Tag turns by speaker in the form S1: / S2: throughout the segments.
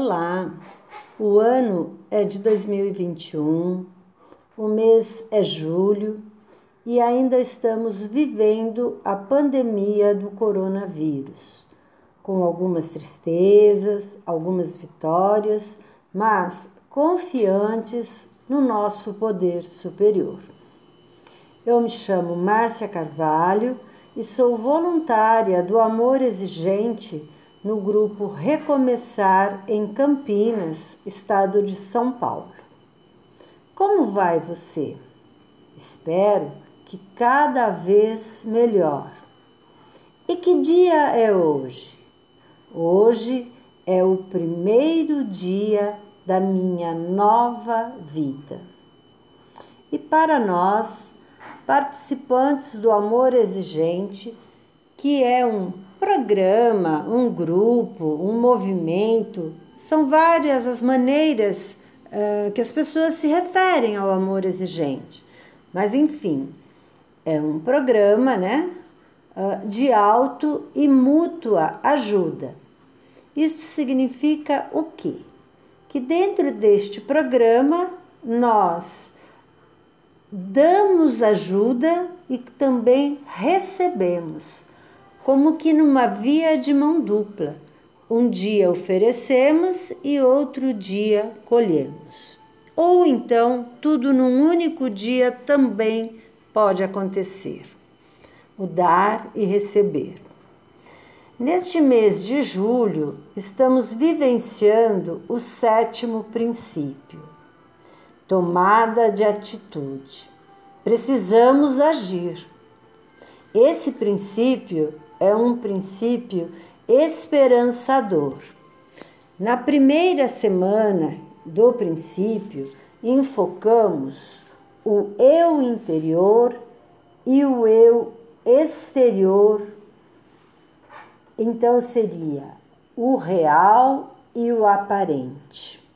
S1: Olá, o ano é de 2021, o mês é julho e ainda estamos vivendo a pandemia do coronavírus, com algumas tristezas, algumas vitórias, mas confiantes no nosso poder superior. Eu me chamo Márcia Carvalho e sou voluntária do Amor Exigente no grupo Recomeçar em Campinas, estado de São Paulo. Como vai você? Espero que cada vez melhor. E que dia é hoje? Hoje é o primeiro dia da minha nova vida. E para nós, participantes do Amor Exigente, que é um programa, um grupo, um movimento. São várias as maneiras uh, que as pessoas se referem ao amor exigente. Mas, enfim, é um programa né, uh, de auto e mútua ajuda. Isso significa o quê? Que dentro deste programa nós damos ajuda e também recebemos como que numa via de mão dupla. Um dia oferecemos e outro dia colhemos. Ou então, tudo num único dia também pode acontecer. O dar e receber. Neste mês de julho, estamos vivenciando o sétimo princípio: tomada de atitude. Precisamos agir. Esse princípio é um princípio esperançador. Na primeira semana do princípio, enfocamos o eu interior e o eu exterior. Então seria o real e o aparente.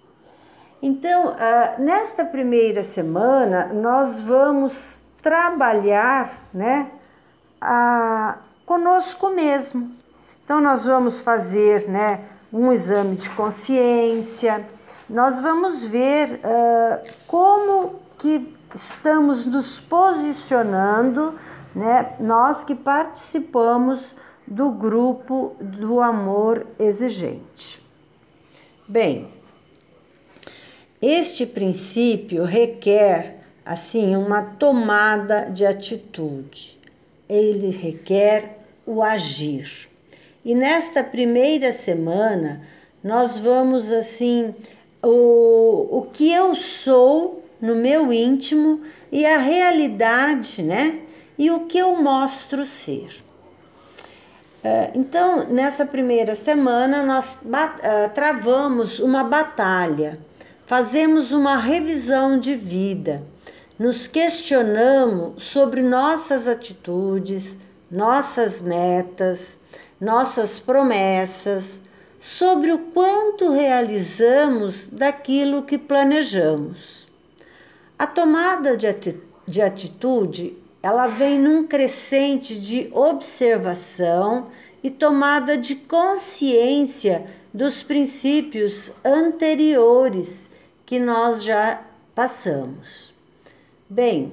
S1: Então, nesta primeira semana, nós vamos trabalhar né, a, conosco mesmo. Então, nós vamos fazer né, um exame de consciência, nós vamos ver uh, como que estamos nos posicionando, né, nós que participamos do grupo do amor exigente. Bem, este princípio requer assim uma tomada de atitude. Ele requer o agir. E nesta primeira semana, nós vamos assim, o, o que eu sou no meu íntimo e a realidade, né? E o que eu mostro ser. É, então, nessa primeira semana, nós é, travamos uma batalha, fazemos uma revisão de vida, nos questionamos sobre nossas atitudes, nossas metas, nossas promessas, sobre o quanto realizamos daquilo que planejamos. A tomada de atitude, ela vem num crescente de observação e tomada de consciência dos princípios anteriores que nós já passamos. Bem,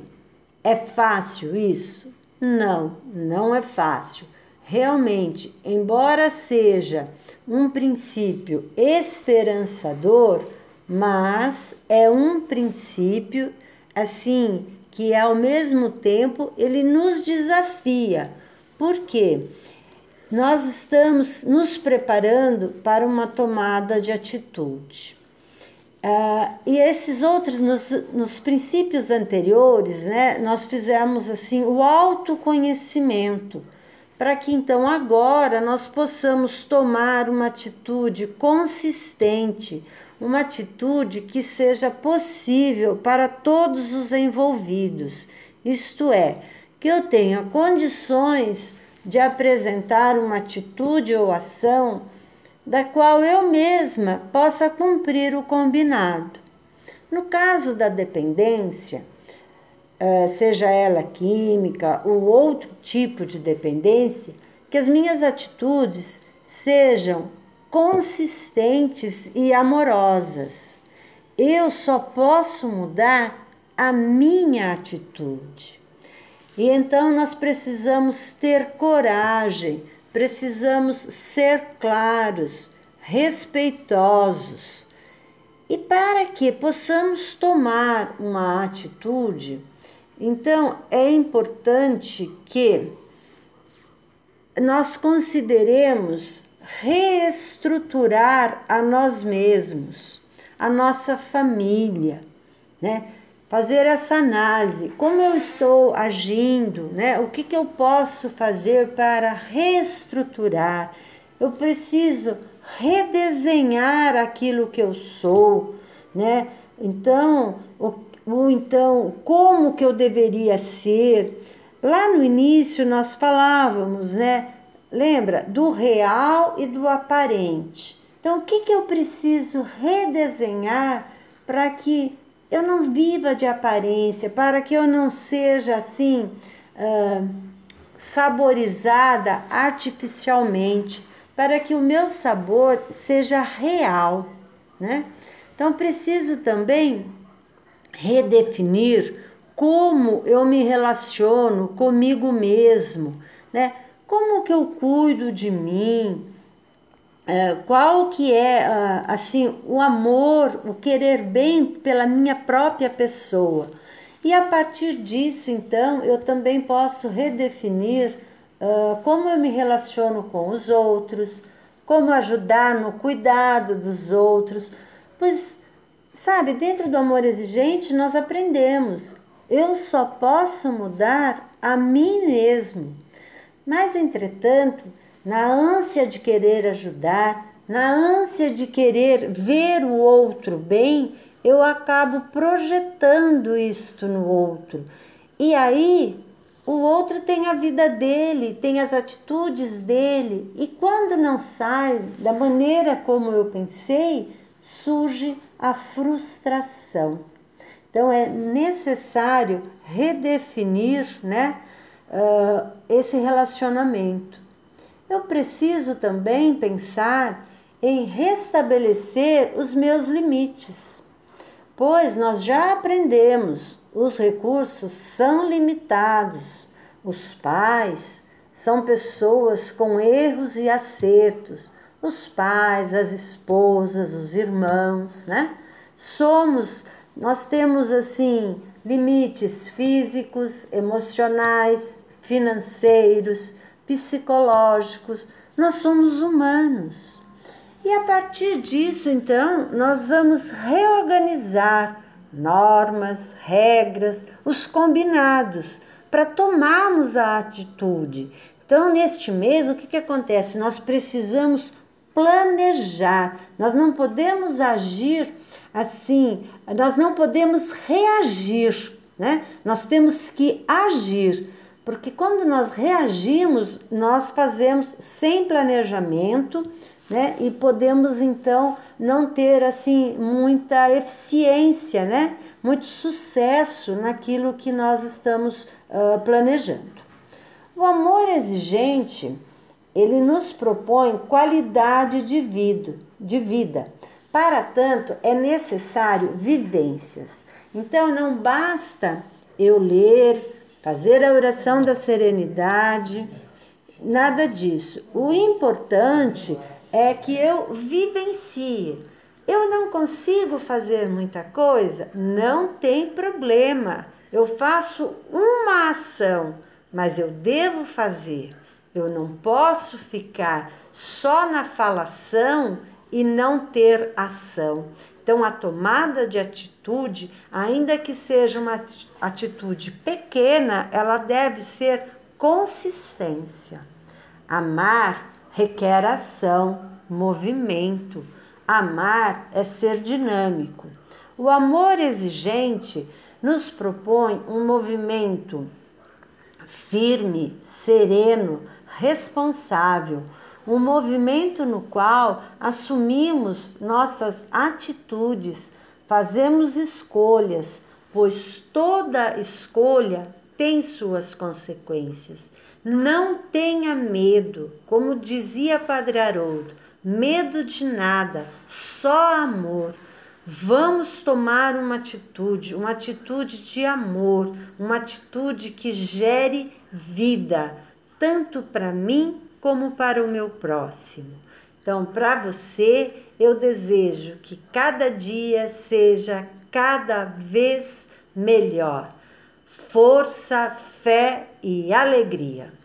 S1: é fácil isso? Não, não é fácil. Realmente, embora seja um princípio esperançador, mas é um princípio assim que ao mesmo tempo ele nos desafia. Por quê? Nós estamos nos preparando para uma tomada de atitude. Uh, e esses outros, nos, nos princípios anteriores, né, nós fizemos assim o autoconhecimento, para que então agora nós possamos tomar uma atitude consistente, uma atitude que seja possível para todos os envolvidos, isto é, que eu tenha condições de apresentar uma atitude ou ação da qual eu mesma possa cumprir o combinado. No caso da dependência, eh, seja ela química ou outro tipo de dependência, que as minhas atitudes sejam consistentes e amorosas. Eu só posso mudar a minha atitude. E então nós precisamos ter coragem, precisamos ser claros, respeitosos. E para que possamos tomar uma atitude, então é importante que nós consideremos reestruturar a nós mesmos, a nossa família, né? Fazer essa análise, como eu estou agindo, né? O que, que eu posso fazer para reestruturar? Eu preciso redesenhar aquilo que eu sou, né? Então, o, o, então, como que eu deveria ser? Lá no início nós falávamos, né? Lembra do real e do aparente. Então, o que, que eu preciso redesenhar para que eu não viva de aparência, para que eu não seja assim uh, saborizada artificialmente, para que o meu sabor seja real, né? Então, preciso também redefinir como eu me relaciono comigo mesmo, né? Como que eu cuido de mim? É, qual que é ah, assim o amor, o querer bem pela minha própria pessoa? E a partir disso, então, eu também posso redefinir uh, como eu me relaciono com os outros, como ajudar no cuidado dos outros, pois sabe, dentro do amor exigente nós aprendemos eu só posso mudar a mim mesmo. Mas, entretanto, na ânsia de querer ajudar, na ânsia de querer ver o outro bem, eu acabo projetando isto no outro. E aí, o outro tem a vida dele, tem as atitudes dele, e quando não sai da maneira como eu pensei, surge a frustração. Então é necessário redefinir né, uh, esse relacionamento. Eu preciso também pensar em restabelecer os meus limites, pois nós já aprendemos, os recursos são limitados, os pais são pessoas com erros e acertos, os pais, as esposas, os irmãos, né? Somos nós temos assim limites físicos, emocionais, financeiros, psicológicos. Nós somos humanos. E a partir disso, então, nós vamos reorganizar normas, regras, os combinados para tomarmos a atitude. Então, neste mês, o que, que acontece? Nós precisamos planejar, nós não podemos agir assim, nós não podemos reagir, né? Nós temos que agir, porque quando nós reagimos, nós fazemos sem planejamento, né? E podemos então não ter assim muita eficiência, né? Muito sucesso naquilo que nós estamos uh, planejando. O amor exigente, ele nos propõe qualidade de vida, de vida para tanto, é necessário vivências. Então, não basta eu ler, fazer a oração da serenidade, nada disso. O importante é que eu vivencie. Eu não consigo fazer muita coisa? Não tem problema. Eu faço uma ação, mas eu devo fazer. Eu não posso ficar só na falação e não ter ação. Então, a tomada de atitude, ainda que seja uma atitude pequena, ela deve ser consistência. Amar requer ação, movimento. Amar é ser dinâmico. O amor exigente nos propõe um movimento firme, sereno, responsável um movimento no qual assumimos nossas atitudes, fazemos escolhas, pois toda escolha tem suas consequências. Não tenha medo, como dizia Padre Haroldo, medo de nada, só amor. Vamos tomar uma atitude, uma atitude de amor, uma atitude que gere vida, tanto para mim como para o meu próximo. Então, para você, eu desejo que cada dia seja cada vez melhor. Força, fé e alegria.